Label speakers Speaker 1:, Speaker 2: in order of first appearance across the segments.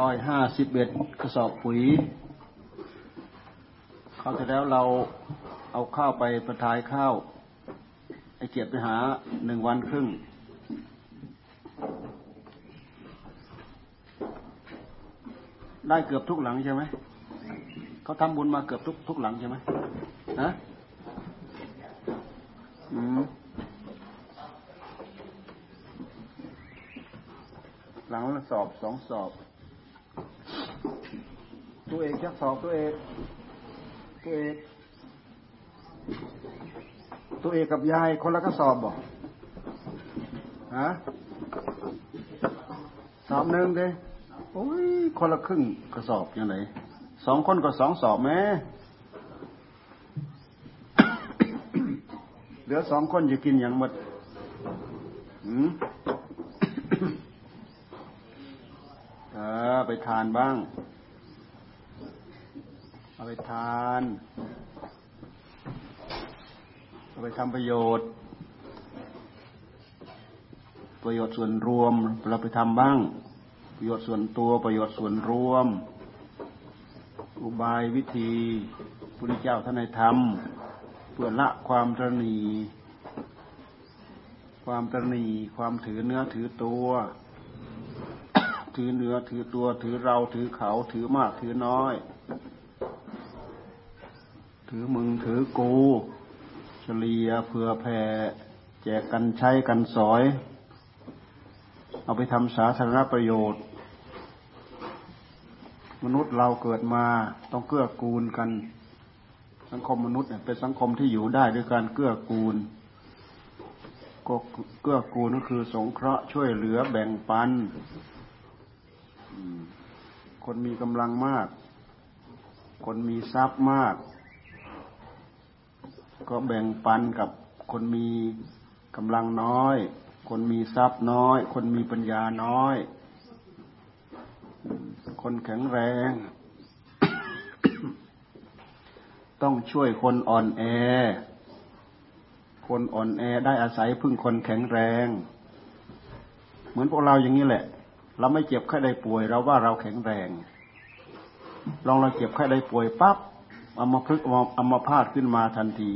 Speaker 1: ร้อยห้าสิบเอ็ดกระสอบปุ๋ยเขาจะแล้วเราเอาข้าวไปประทายข้าว ไอเกียรติไปหาหนึ่งวันครึ่ง ได้เกือบทุกหลังใช่ไหม เขาทำบุญมาเกือบทุกทุกหลังใช่ไหมนะอืมหลังละสอบสองสอบ ตัวเองชักสอบตัวเองตัวเองตัวเองกับยายคนละก็สอบบอกฮะสอบหนึ่งเด้โอ้ยคนละครึ่งกระสอบยังไงสองคนก็สองสอบแม่เหลือสองคนจะกินอย่างหมดอืมเออไปทานบ้าง เอาไปทาน เอาไปทำประโยชน์ ประโยชน์ส่วนรวม เราไปทำบ้าง ประโยชน์ส่วนตัวประโยชน์ส่วนรวม อุบายวิธีพระเจ้าท่านให้ทำเพื่อละความตรณีความตรณีความถือเนื้อถือตัวถือเนื้อถือตัวถือเราถือเขาถือมากถือน้อย ถือมึงถือกูเฉลียเผื่อแผ่แจกกันใช้กันสอย เอาไปทำสาธารณประโยชน์ มนุษย์เราเกิดมาต้องเกื้อกูลกัน สังคมมนุษย์เป็นสังคมที่อยู่ได้ด้วยการเกื้อกูลก็เกื้อกูลก็คือ สงเคราะห์ช่วยเหลือแบ่งปันคนมีกำลังมาก คนมีทรัพย์มาก ก็แบ่งปันกับคนมีกำลังน้อย คนมีทรัพย์น้อย คนมีปัญญาน้อย คนแข็งแรง ต้องช่วยคนอ่อนแอ คนอ่อนแอได้อาศัยพึ่งคนแข็งแรง เหมือนพวกเราอย่างนี้แหละ เราไม่เจ็บไข้ได้ป่วยเราว่าเราแข็งแรง ลองเราเจ็บไข้ได้ป่วยปั๊บ เอามาพลึกเอามาพาดขึ้นมาทันที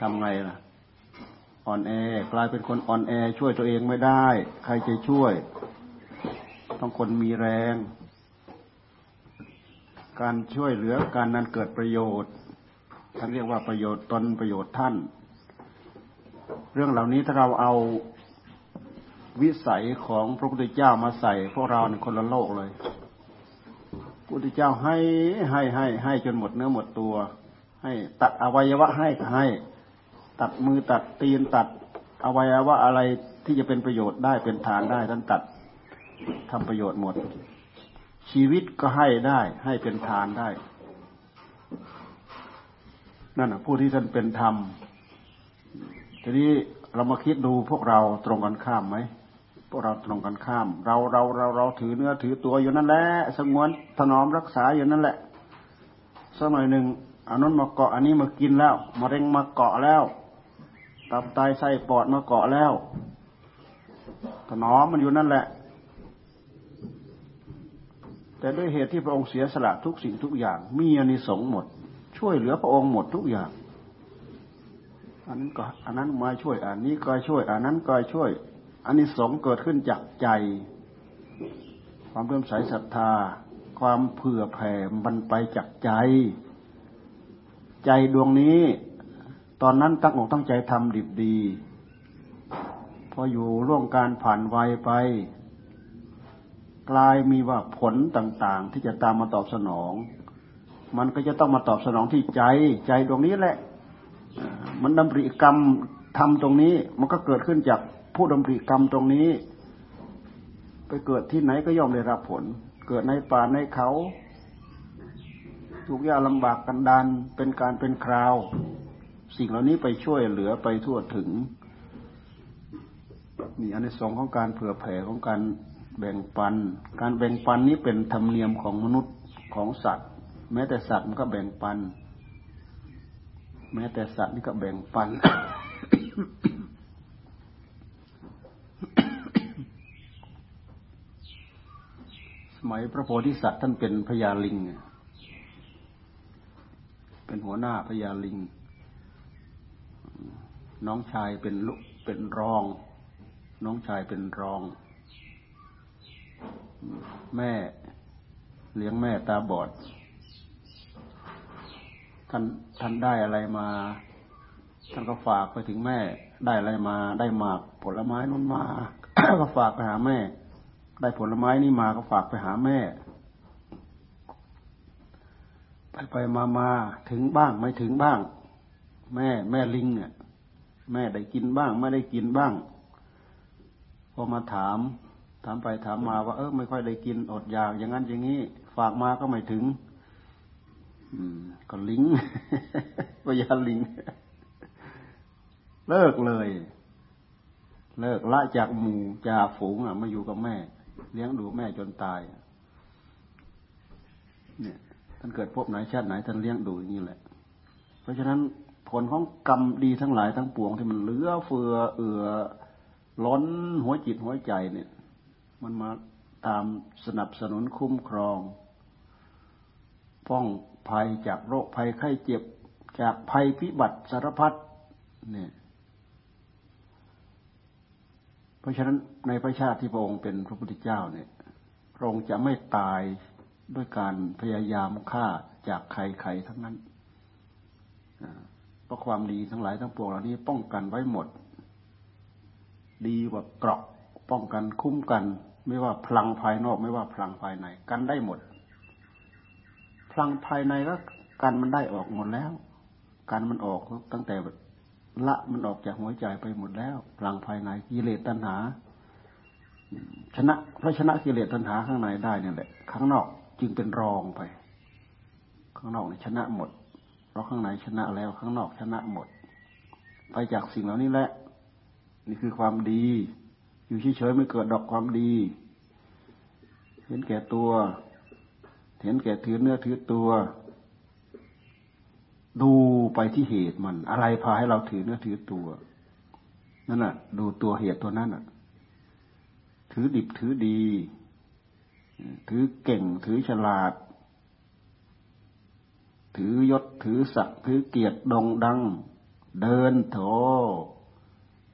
Speaker 1: ทำไงล่ะ อ่อนแอกลายเป็นคนอ่อนแอ ช่วยตัวเองไม่ได้ ใครจะช่วย ต้องคนมีแรง การช่วยเหลือการนั้นเกิดประโยชน์ท่านเรียกว่าประโยชน์ตนประโยชน์ท่าน เรื่องเหล่านี้ถ้าเราเอาวิสัยของพระพุทธเจ้ามาใส่ พวกเราในคนละโลกเลย พุทธเจ้าให้ให้ให้ให้จนหมดเนื้อหมดตัว ให้ตัดอวัยวะให้ก็ให้ ตัดมือตัดตีนตัดอวัยวะอะไรที่จะเป็นประโยชน์ได้เป็นทานได้ท่านตัดทำประโยชน์หมด ชีวิตก็ให้ได้ ให้เป็นทานได้ นั่นนะผู้ที่ท่านเป็นธรรมทีนี้เรามาคิดดูพวกเราตรงกันข้ามไหม วกเราตรงกันข้าม เราเราเราเราถือเนื้อถือตัวอยู่นั่นแหละสงวนถนอมรักษาอยู่นั่นแหละสักหน่อยหนึ่งอันนั้นมาเกาะอันนี้มากินแล้วมะเร็งมาเกาะแล้วตับไตไส้ปอดมาเกาะแล้ว ถนอมมันอยู่นั่นแหละ แต่ด้วยเหตุที่พระองค์เสียสละทุกสิ่งทุกอย่าง มีอานิสงส์หมด ช่วยเหลือพระองค์หมดทุกอย่าง อันนั้นก็ อันนั้นมาช่วย อันนี้ก็ช่วย อันนั้นก็ช่วย อันนี้สงเกิดขึ้นจากใจ ความเริ่มใสศรัทธา ความเผื่อแผ่มันไปจากใจ ใจดวงนี้ ตอนนั้นตั้งอกตั้งใจทำดีดี พออยู่ร่วมการผ่านวัยไป กลายมีว่าผลต่าง ๆ ที่จะตามมาตอบสนอง มันก็จะต้องมาตอบสนองที่ใจ ใจดวงนี้แหละ มันดำริกรรมทำตรงนี้ มันก็เกิดขึ้นจาก ผู้ดำริกรรมตรงนี้ ไปเกิดที่ไหนก็ย่อมได้รับผล เกิดในป่าในเขาทุกยากลำบากกันดานเป็นการเป็นคราว สิ่งเหล่านี้ไปช่วยเหลือไปทั่วถึงนี่อันในสองของการเผื่อแผ่ของการแบ่งปัน การแบ่งปันนี้เป็นธรรมเนียมของมนุษย์ของสัตว์ แม้แต่สัตว์มันก็แบ่งปัน แม้แต่สัตว์นี่ก็แบ่งปัน มัยพระโพธิสัตว์ท่านเป็นพญาลิง เป็นหัวหน้าพญาลิง น้องชายเป็นลุเป็นรอง น้องชายเป็นรอง แม่เลี้ยงแม่ตาบอด ท่านท่านได้อะไรมา ท่านก็ฝากไปถึงแม่ ได้อะไรมา ได้หมากผลไม้นู้นมา ก็ฝากไปหาแม่ ได้ผลไม้นี่มาก็ฝากไปหาแม่ ไปไปมามาถึงบ้างไม่ถึงบ้าง แม่แม่ลิงเนี่ยแม่ได้กินบ้าง ไม่ได้กินบ้าง พอมาถาม ถามไปถามมาว่าเออไม่ค่อยได้กินอดอยากอย่างนั้นอย่างนี้ ฝากมาก็ไม่ถึง อืม ก็ลิงพยาลิง เลิกเลย เลิกละจากหมู่จากฝูงอะมาอยู่กับแม่ เลี้ยงดูแม่จนตาย เนี่ย ท่านเกิดพบไหนชาติไหนท่านเลี้ยงดูอย่างนี้แหละ เพราะฉะนั้นผลของกรรมดีทั้งหลายทั้งปวงที่มันเหลือเฟือ เอือล้นหัวจิตหัวใจเนี่ย มันมาตามสนับสนุนคุ้มครอง ป้องภัยจากโรคภัยไข้เจ็บจากภัยพิบัติสารพัดเนี่ย เพราะฉะนั้นในพระชาติที่พระองค์เป็นพระพุทธเจ้าเนี่ยพระองค์จะไม่ตายด้วยการพยายามฆ่าจากใครๆทั้งนั้นเพราะความดีทั้งหลายทั้งปวงเหล่านี้ป้องกันไว้หมด ดีกว่าเกราะป้องกันคุ้มกัน ไม่ว่าพลังภายนอก ไม่ว่าพลังภายใน กันได้หมด พลังภายในก็กันมันได้ออกหมดแล้วกันมันออกตั้งแต่ ละมันออกจากหัวใจไปหมดแล้วพลังภายในกิเลสตัณหา ชนะเพราะชนะกิเลสตัณหาข้างในได้เนี่ยแหละ ข้างนอกจึงเป็นรองไป ข้างนอกนชนะหมด เพราะข้างในชนะแล้วข้างนอกชนะหมด ไปจากสิ่งเหล่านี้แหละ นี่คือความดี อยู่เฉยๆไม่เกิดดอกความดี เห็นแก่ตัว เห็นแก่ถือเนื้อถือตัว ดูไปที่เหตุมัน อะไรพาให้เราถือเนื้อถือตัว นั่นน่ะ ดูตัวเหตุตัวนั้นน่ะ ถือดิบถือดี ถือเก่ง ถือฉลาด ถือยศถือศักดิ์ถือเกียรติดงดัง เดินโถ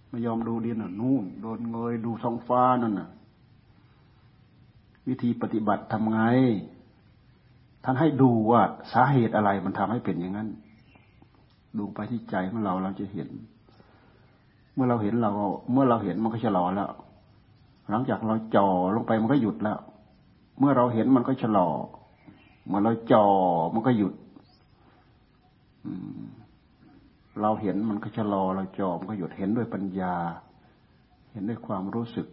Speaker 1: ไม่ยอมดูดินน่ะนู่นโดนเงยดูท้องฟ้านั่นน่ะ วิธีปฏิบัติทำไงท่านให้ดูว่าสาเหตุอะไรมันทำให้เป็นอย่างนั้น ดูไปที่ใจของเราเราจะเห็น เมื่อเราเห็นเรา เมื่อเราเห็นมันก็ชะลอแล้ว หลังจากเราจ่อลงไปมันก็หยุดแล้ว เมื่อเราเห็นมันก็ชะลอเมื่อเราจ่อมันก็หยุดเราเห็นมันก็ชะลอเราจ่อมันก็หยุดเห็นด้วยปัญญา เห็นด้วยความรู้สึก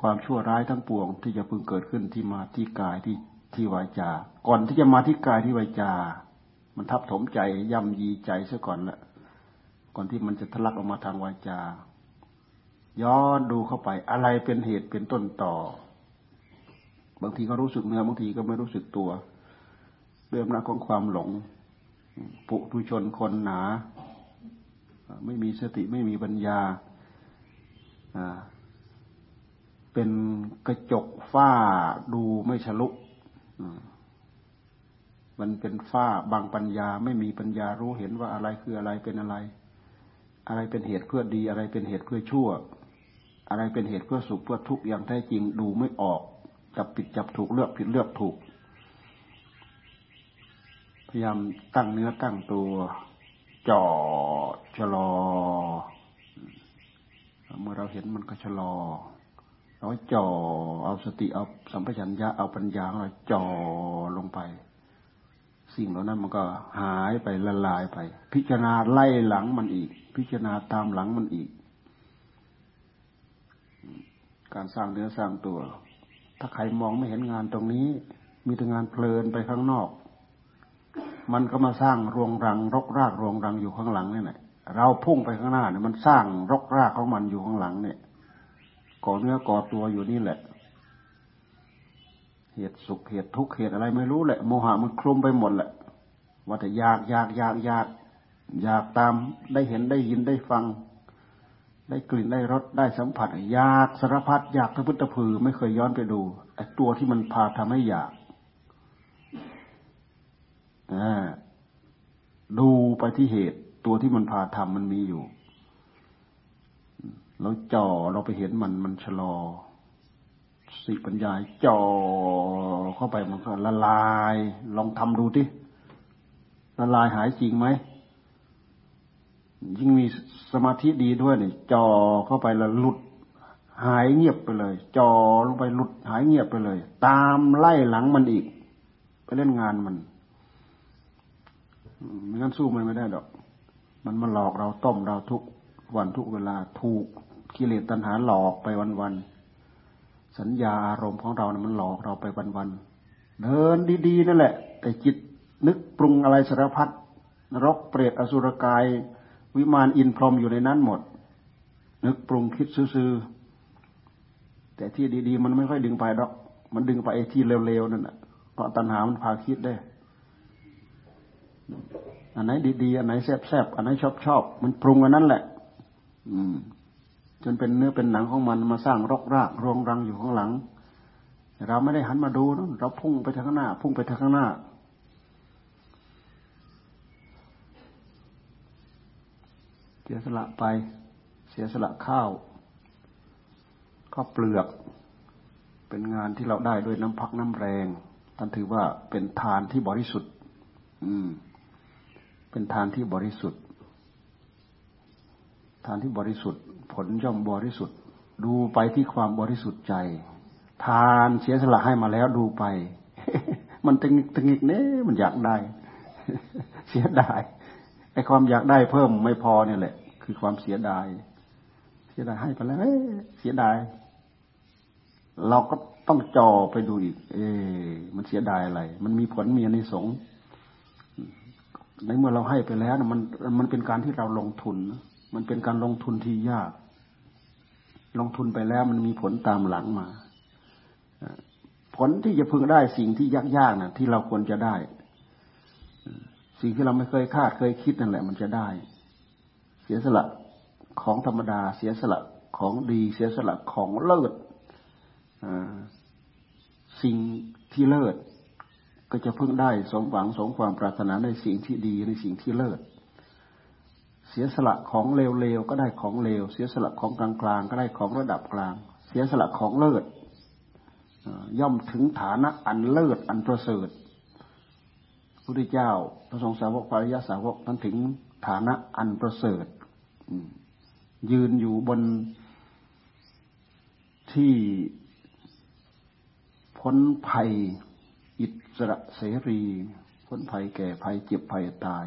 Speaker 1: ความชั่วร้ายทั้งปวงที่จะพึงเกิดขึ้นที่มาที่กายที่ที่วาจาก่อนที่จะมาที่กายที่วาจา มันทับถมใจย่ำยีใจซะก่อนละก่อนที่มันจะทะลักออกมาทางวาจา ย้อนดูเข้าไป อะไรเป็นเหตุเป็นต้นต่อ บางทีก็รู้สึกเนื้อบางทีก็ไม่รู้สึกตัวเรื่องนาของความหลง ปุถุชนคนหนา ไม่มีสติไม่มีปัญญา เป็นกระจกฝ้าดูไม่ฉลุ มันเป็นฝ้าบางปัญญาไม่มีปัญญารู้เห็นว่าอะไรคืออะไรเป็นอะไร อะไรเป็นเหตุเพื่อดี อะไรเป็นเหตุเพื่อชั่ว อะไรเป็นเหตุเพื่อสุขเพื่อทุกข์อย่างแท้จริงดูไม่ออก จับผิดจับถูกเลือกผิดเลือกถูก พยายามตั้งเนื้อตั้งตัวจ่อชะลอ เมื่อเราเห็นมันก็ชะลอเราจ่อเอาสติเอาสัมปชัญญะเอาปัญญาเราจ่อลงไป สิ่งเหล่านั้นมันก็หายไปละลายไป พิจารณาไล่หลังมันอีก พิจารณาตามหลังมันอีก การสร้างเนื้อสร้างตัว ถ้าใครมองไม่เห็นงานตรงนี้ มีแต่งานเพลินไปข้างนอก มันก็มาสร้างรวงรัง รกรากรวงรังอยู่ข้างหลังนี่แหละเราพุ่งไปข้างหน้าเนี่ยมันสร้างรกรากของมันอยู่ข้างหลังเนี่ยก่อเนื้อก่อตัวอยู่นี่แหละ เหตุสุขเหตุทุกข์เหตุอะไรไม่รู้แหละ โมหะมันคลุมไปหมดแหละว่าแต่อยากอยากอยากอยากอยากตามได้เห็นได้ยินได้ฟัง ได้กลิ่นได้รสได้สัมผัสอยากสารพัดอยากทะพุทธพือ ไม่เคยย้อนไปดูไอ้ตัวที่มันพาทำให้อยากดูไปที่เหตุ ตัวที่มันพาทำมันมีอยู่เราจ่อเราไปเห็นมันมันชะลอ สิปัญญาจ่อเข้าไปมันก็ละลาย ลองทำดูที่ละลายหายจริงไหมยิ่งมีสมาธิดีด้วยเนี่ยจ่อเข้าไปแล้วหลุดหายเงียบไปเลยจ่อลงไปหลุดหายเงียบไปเลย ตามไล่หลังมันอีก ไปเล่นงานมันไม่งั้นสู้มันไม่ได้ดอก มันมาหลอกเราต้มเราทุกวันทุกเวลาถูกกิเลสตัณหาหลอกไปวันๆ สัญญาอารมณ์ของเรานะมันหลอกเราไปวันๆเดินดีๆนั่นแหละ แต่จิตนึกปรุงอะไรสารพัดนรกเปรตอสุรกาย วิมานอินพรหมอยู่ในนั้นหมด นึกปรุงคิดซื่อๆแต่ที่ดีๆ มันไม่ค่อยดึงไปดอก มันดึงไปไอ้ที่เร็วๆนั่นแหะเพราะตัณหามันพาคิดได้ อันไหนดีๆ อันไหนแซ่บๆ อันไหนชอบๆ มันปรุงอันนั้นแหละ อืม จนเป็นเนื้อเป็นหนังของมันมาสร้างรกรากรวงรังอยู่ข้างหลัง เราไม่ได้หันมาดูนะเราพุ่งไปทางข้างหน้า พุ่งไปทางข้างหน้า เสียสละไป เสียสละข้าวข้าวเปลือก เป็นงานที่เราได้ด้วยน้ำพักน้ำแรงท่านถือว่าเป็นทานที่บริสุทธิ์ อืม เป็นทานที่บริสุทธิ์ ทานที่บริสุทธิ์ ผลย่อมบริสุทธิ์ ดูไปที่ความบริสุทธิ์ใจ ทานเสียสละให้มาแล้วดูไป มันตึงตึงอีกเน่มันอยากได้ เสียดายไอ้ความอยากได้เพิ่มไม่พอเนี่ยแหละ คือความเสียดาย เสียดายให้ไปแล้วเสียดาย เราก็ต้องจ่อไปดูอีก เอ มันเสียดายอะไร มันมีผลมีในสงในเมื่อเราให้ไปแล้วมันมันเป็นการที่เราลงทุน มันเป็นการลงทุนที่ยาก ลงทุนไปแล้วมันมีผลตามหลังมา ผลที่จะพึงได้สิ่งที่ยากๆนะที่เราควรจะได้ สิ่งที่เราไม่เคยคาดเคยคิดนั่นแหละ มันจะได้ เสียสละของธรรมดา เสียสละของดี เสียสละของเลิศสิ่งที่เลิศก็จะพึ่งได้สมหวังสมความปรารถนาในสิ่งที่ดีในสิ่งที่เลิศ เสียสละของเลวๆก็ได้ของเลว เสียสละของกลางๆก็ได้ของระดับกลาง เสียสละของเลิศย่อมถึงฐานะอันเลิศอันประเสริฐพระพุทธเจ้าพระสงฆ์สาวกภริยาสาวกนั้นถึงฐานะอันประเสริฐยืนอยู่บนที่พ้นภัย อิสระเสรี พ้นภัยแก่ภัยเจ็บภัยตาย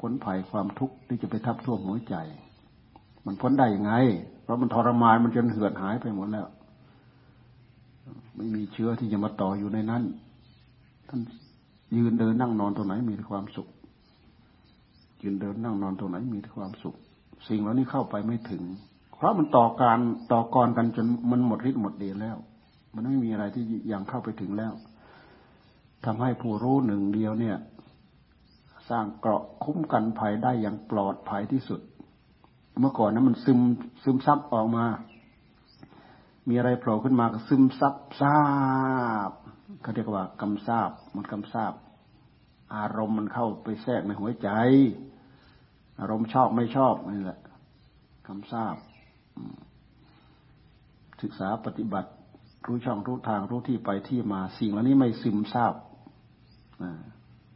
Speaker 1: พ้นภัยความทุกข์ที่จะไปทับท่วมหัวใจ มันพ้นได้ยังไง เพราะมันทรมานมันจนเหือดหายไปหมดแล้ว ไม่มีเชื้อที่จะมาต่ออยู่ในนั้น ท่านยืนเดินนั่งนอนตรงไหนมีแต่ความสุข ยืนเดินนั่งนอนตรงไหนมีแต่ความสุข สิ่งเหล่านี้เข้าไปไม่ถึง เพราะมันต่อการต่อกรกันจนมันหมดฤทธิ์หมดเดชแล้ว มันไม่มีอะไรที่ยังเข้าไปถึงแล้วทำให้ผู้รู้หนึ่งเดียวเนี่ย สร้างเกราะคุ้มกันภัยได้อย่างปลอดภัยที่สุด เมื่อก่อนนั้นมันซึมซึมซับออกมา มีอะไรโผล่ขึ้นมาก็ซึมซับซาบเขาเรียกว่ากำซาบมันกำซาบ อารมณ์มันเข้าไปแทรกในหัวใจ อารมณ์ชอบไม่ชอบนี่แหละกำซาบ ศึกษาปฏิบัติ รู้ช่องรู้ทางรู้ที่ไปที่มา สิ่งเหล่านี้ไม่ซึมซาบ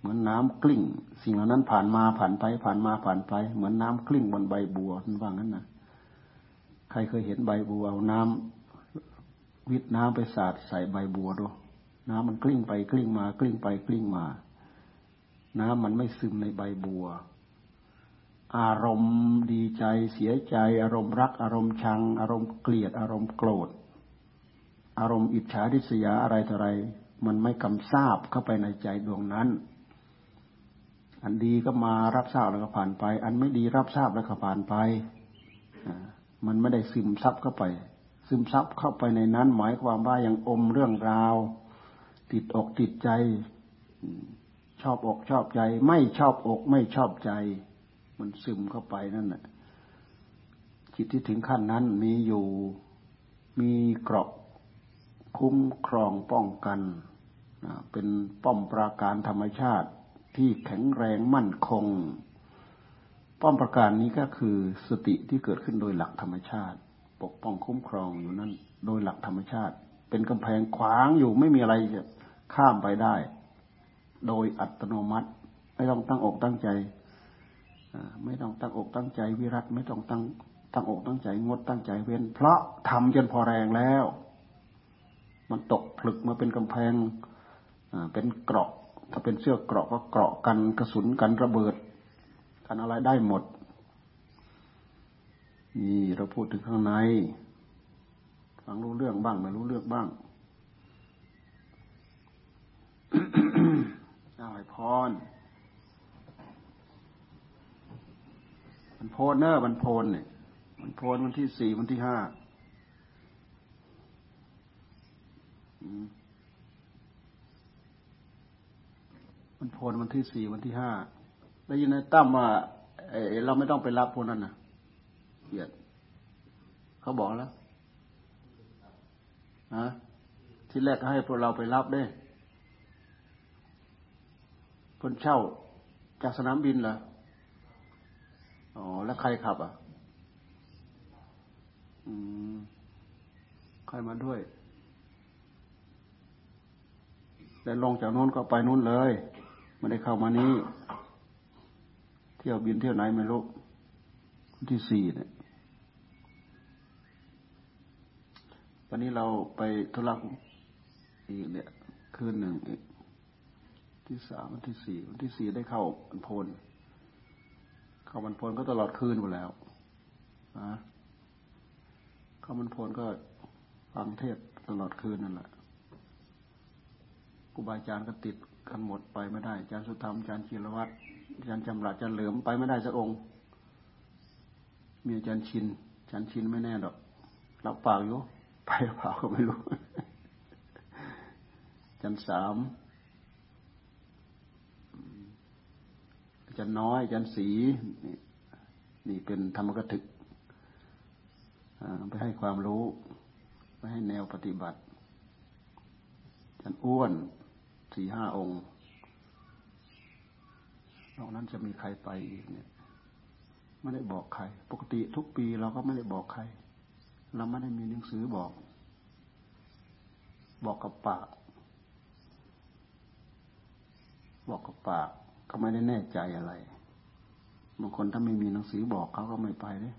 Speaker 1: เหมือนน้ำกลิ้ง สิ่งเหล่านั้นผ่านมาผ่านไป ผ่านมาผ่านไป เหมือนน้ำกลิ้งบนใบบัวนั่นว่างั้นนะใครเคยเห็นใบบัวเอาน้ำวิทน้ำไปสาดใส่ใบบัวดูน้ำมันกลิ้งไปกลิ้งมากลิ้งไปกลิ้งมา น้ำมันไม่ซึมในใบบัว อารมณ์ดีใจเสียใจ อารมณ์รัก อารมณ์ชัง อารมณ์เกลียด อารมณ์โกรธ อารมณ์อิจฉาริษยาอะไรต่ออะไร มันไม่กำซาบเข้าไปในใจดวงนั้น อันดีก็มารับทราบแล้วก็ผ่านไป อันไม่ดีรับทราบแล้วก็ผ่านไปมันไม่ได้ซึมซับเข้าไป ซึมซับเข้าไปในนั้น หมายความว่ายังอมเรื่องราว ติดอกติดใจ ชอบอกชอบใจ ไม่ชอบอกไม่ชอบใจ มันซึมเข้าไปนั่นแหละจิตที่ถึงขั้นนั้นมีอยู่มีเกราะคุ้มครองป้องกันเป็นป้อมปราการธรรมชาติ ที่แข็งแรงมั่นคง ป้อมปราการนี้ก็คือสติที่เกิดขึ้นโดยหลักธรรมชาติ ปกป้องคุ้มครองอยู่นั้นโดยหลักธรรมชาติ เป็นกำแพงขวางอยู่ไม่มีอะไรจะข้ามไปได้ โดยอัตโนมัติ ไม่ต้องตั้งอกตั้งใจไม่ต้องตั้งอกตั้งใจวิรัตไม่ต้องตั้งตั้งอกตั้งใจงดตั้งใจเว้น เพราะทำจนพอแรงแล้ว มันตกผลึกมาเป็นกำแพงเป็นเกราะ ถ้าเป็นเสื้อเกราะก็เกราะกันกระสุนกันระเบิด กันอะไรได้หมด นี่เราพูดถึงข้างในฟังรู้เรื่องบ้างไม่รู้เรื่องบ้างอาไอพรมันโพนเนอร์มันโพนเนี่ย มันโพนวันที่สี่วันที่ห้า มันโพนวันที่สี่วันที่ห้าแล้วยินในตั้มว่าเอเราไม่ต้องไปรับพวกนั้นนะเกียดเขาบอกแล้วฮะที่แรกให้พวกเราไปรับได้คนเช่าจากสนามบินเหรออ๋อ แล้วใครขับ อะ อืมใครมาด้วย แต่ลงจากโน้นก็ไปนู้นเลย ไม่ได้เข้ามานี้ เที่ยวบินเที่ยวไหนไม่รู้ที่สี่เนี่ยวันนี้เราไปธุระอีกเนี่ย คืนหนึ่งอีกที่สามวันที่สี่วันที่สี่ได้เข้าบันพลเข้าบันพลก็ตลอดคืนหมดแล้วนะเข้ามันพลก็ฟังเทศตลอดคืนนั่นแหละครูบาอาจารย์ก็ติด กันหมดไปไม่ได้อาจารย์สุธรรมอาจารย์ชีรวัตรอาจารย์จำรัดอาจารย์เหลิมไปไม่ได้สักองค์ มีอาจารย์ชินอาจารย์ชินไม่แน่ดอกรับปากอยู่ไปเปล่าก็ไม่รู้อาจารย์สามอาจารย์น้อยอาจารย์สีนี่เป็นธรรมกถึกไปให้ความรู้ ไปให้แนวปฏิบัติจันอ้วน สี่ห้าองค์นอกนั้นจะมีใครไปอีกเนี่ยไม่ได้บอกใคร ปกติทุกปีเราก็ไม่ได้บอกใคร เราไม่ได้มีหนังสือบอก บอกกับปาก บอกกับปาก ก็ไม่ได้แน่ใจอะไรบางคนถ้าไม่มีหนังสือบอกเขาก็ไม่ไปเลย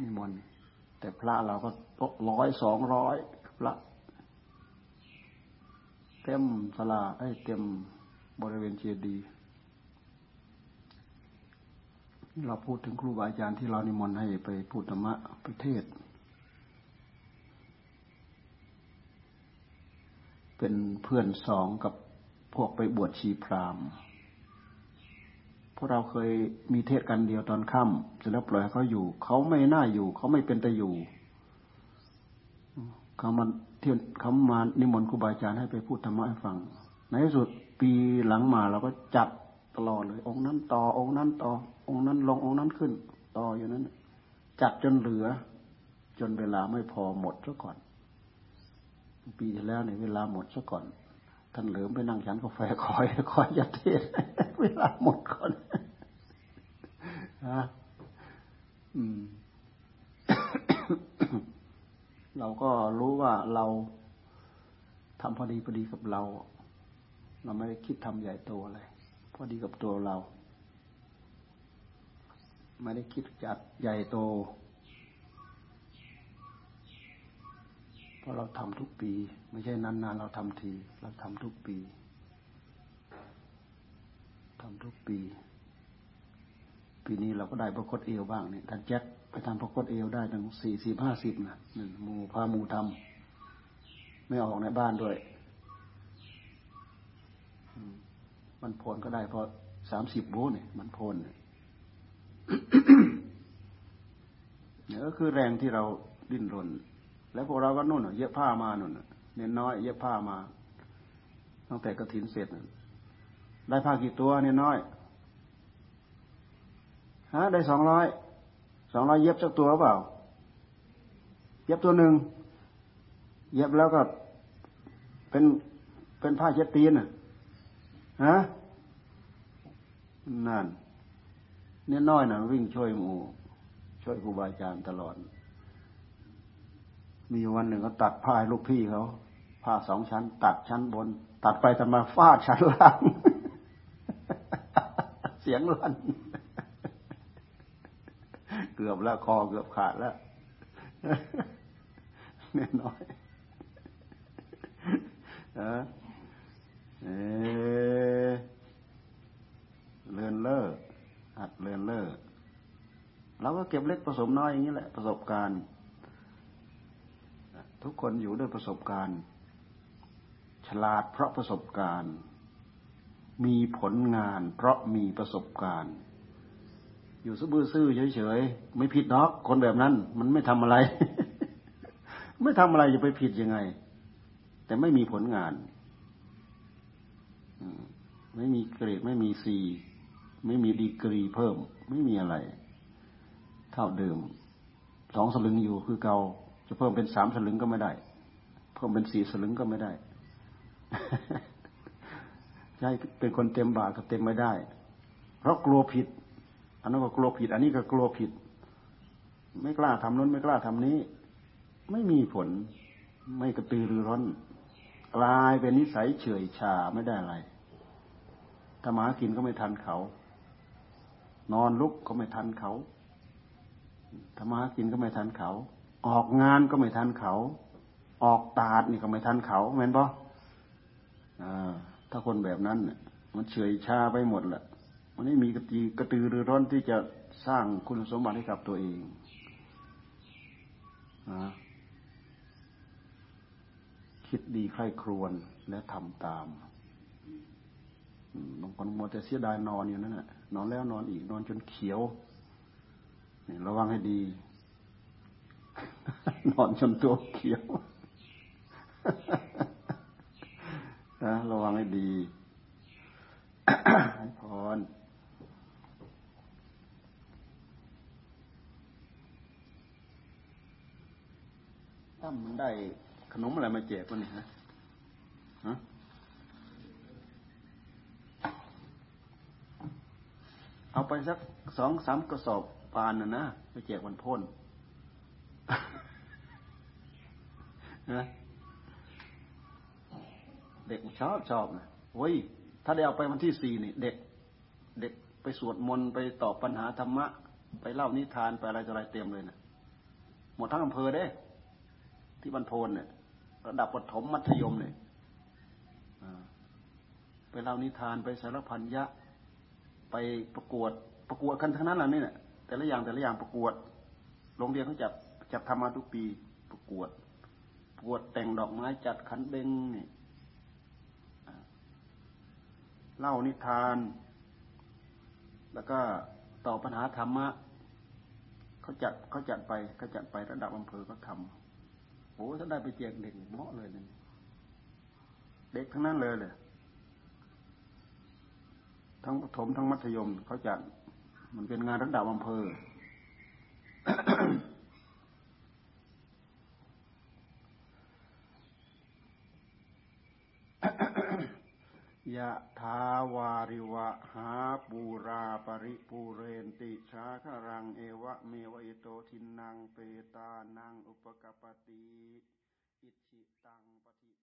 Speaker 1: นิมนต์แต่พระเราก็ร้อยสองร้อยพระ เต็มสลาไอ้เต็มบริเวณเจดีย์เราพูดถึงครูบาอาจารย์ที่เรานิมนต์ให้ไปพูดธรรมะประเทศ เป็นเพื่อนสองกับพวกไปบวชชีพราหมณ์พวกเราเคยมีเทศกันเดียวตอนค่ำเสร็จแล้วปล่อยเขาอยู่ เขาไม่น่าอยู่ เขาไม่เป็นแต่อยู่เขามาเที่เขามานิมนต์ครูบาอาจารย์ให้ไปพูดธรรมะให้ฟัง ในที่สุดปีหลังมาเราก็จัดตลอดเลย องค์นั้นต่อองค์นั้นต่อองค์นั้นลงองค์นั้นขึ้น ต่ออยู่นั้น จัดจนเหลือ จนเวลาไม่พอหมดซะก่อน ปีที่แล้วเนี่ยเวลาหมดซะก่อน ท่านเหลิมไปนั่งฉันกาแฟคอยคอยยัดเทศเวลาหมดก่อนฮะอืม เราก็รู้ว่าเราทำพอดีพอดีกับเรา เราไม่ได้คิดทำใหญ่โตอะไรพอดีกับตัวเรา ไม่ได้คิดจัดใหญ่โต เพราะเราทำทุกปี ไม่ใช่นานๆเราทำที เราทำทุกปีทำทุกปี ปีนี้เราก็ได้ประคตเอวบ้างเนี่ยท่านแจ็ค ไปทำประคตเอวได้ตั้งสี่สิบห้าสิบนะหนึ่งมูพามูทำไม่ออกในบ้านด้วยมันโพนก็ได้พอสามสิบโบเนี่ย มันโพนเนี่ยก็คือแรงที่เราดิ้นรน แล้วพวกเราก็นู่นเย็บผ้ามานู่นเน้นน้อย เย็บผ้ามา ตั้งแต่กระถินเสร็จได้ผ้ากี่ตัวเน้นน้อยฮะได้สองร้อย สองร้อยเย็บสักตัวเปล่า เย็บตัวหนึ่ง เย็บแล้วก็เป็นเป็นผ้าเช็ดตีนอะฮะนั่นเนี่ยน้อยนะวิ่งช่วยหมูช่วยครูบาอาจารย์ตลอด มีวันหนึ่งเขาตัดผ้าให้ลูกพี่เขาผ้าสองชั้น ตัดชั้นบน ตัดไปทำมาฟาดชั้นล่าง เสียงลั่น กือบล้วคอเกือบขาดแล้วเนี่ยน้อยเออเลือนเล่อหัดเลือนเล่อเราก็เก็บเล็กผสมน้อยอย่างนี้แหละประสบการณ์ ทุกคนอยู่ด้วยประสบการณ์ ฉลาดเพราะประสบการณ์ มีผลงานเพราะมีประสบการณ์ อยู่ซื่อซื่อเฉยๆไม่ผิดนอกคนแบบนั้น มันไม่ทำอะไร ไม่ทำอะไรจะไปผิดยังไง แต่ไม่มีผลงานไม่มีเกรดไม่มีซีไม่มีดีกรีเพิ่ม ไม่มีอะไร เท่าเดิมสองสลึงอยู่คือเกาจะเพิ่มเป็นสามสลึงก็ไม่ได้ เพิ่มเป็นสี่สลึงก็ไม่ได้ใช่เป็นคนเต็มบาทก็เต็มไม่ได้ เพราะกลัวผิด อันนั้นก็กลัวผิด อันนี้ก็กลัวผิด ไม่กล้าทำนู้นไม่กล้าทำนี้ ไม่มีผล ไม่กระตือรือร้นกลายเป็นนิสัยเฉยชาไม่ได้อะไรถ้ามากินก็ไม่ทันเขา นอนลุกก็ไม่ทันเขาถ้ามากินก็ไม่ทันเขา ออกงานก็ไม่ทันเขา ออกตาดนี่ก็ไม่ทันเขาแม่นปะถ้าคนแบบนั้นมันเฉยชาไปหมดแหละ มันไม่มีกระตีกระตือรือร้นที่จะสร้างคุณสมบัติให้กับตัวเองคิดดีใคร่ครวญและทำตามบางคนมัวแต่เสียดายนอนอยู่นั่นแหละนอนแล้วนอนอีกนอนจนเขียวนี่ระวังให้ดี นอนจนตัวเขียวนะระวังให้ดี ให้พรตั้มได้ขนมอะไรมาแจกวันนี้ฮะฮะเอาไปสักสองสามกระสอบปานนะนะไปแจกวันพ้นนะเด็กชอบชอบนะโอ้ยถ้าได้เอาไปวันที่สี่นี่ เด็ก เด็กไปสวดมนต์ไปตอบปัญหาธรรมะ ไปเล่านิทานไปอะไรต่ออะไรเต็มเลยนะหมดทั้งอำเภอเด้ ที่บรรพนเนี่ย ระดับปฐมมัธยมเนี่ยไปเล่านิทานไปสารพันยะ ไปประกวดประกวดกันทั้งนั้นแหละนี่แหละแต่ละอย่างแต่ละอย่างประกวดโรงเรียนเขาจับจับทำมาทุกปีประกวดประกวดแต่งดอกไม้จัดขันเบงนี่เล่านิทาน แล้วก็ตอบปัญหาธรรมะเขาจัดเขาจัดไปเขาจัดไประดับอำเภอก็ทำ อ้ถ้าได้ไปแจกเด็กเหมาะเลยเนี่ยเด็กทั้งนั้นเลยเลยทั้งถมทั้งมัธยมเขาจัดมันเป็นงานระดับอำเภอ ยะทาวาริวะหาปูราปริปูเรนติชาครังเอวะเมวอิโตทินังเปตานังอุปกปติ อิชิตังปฏิ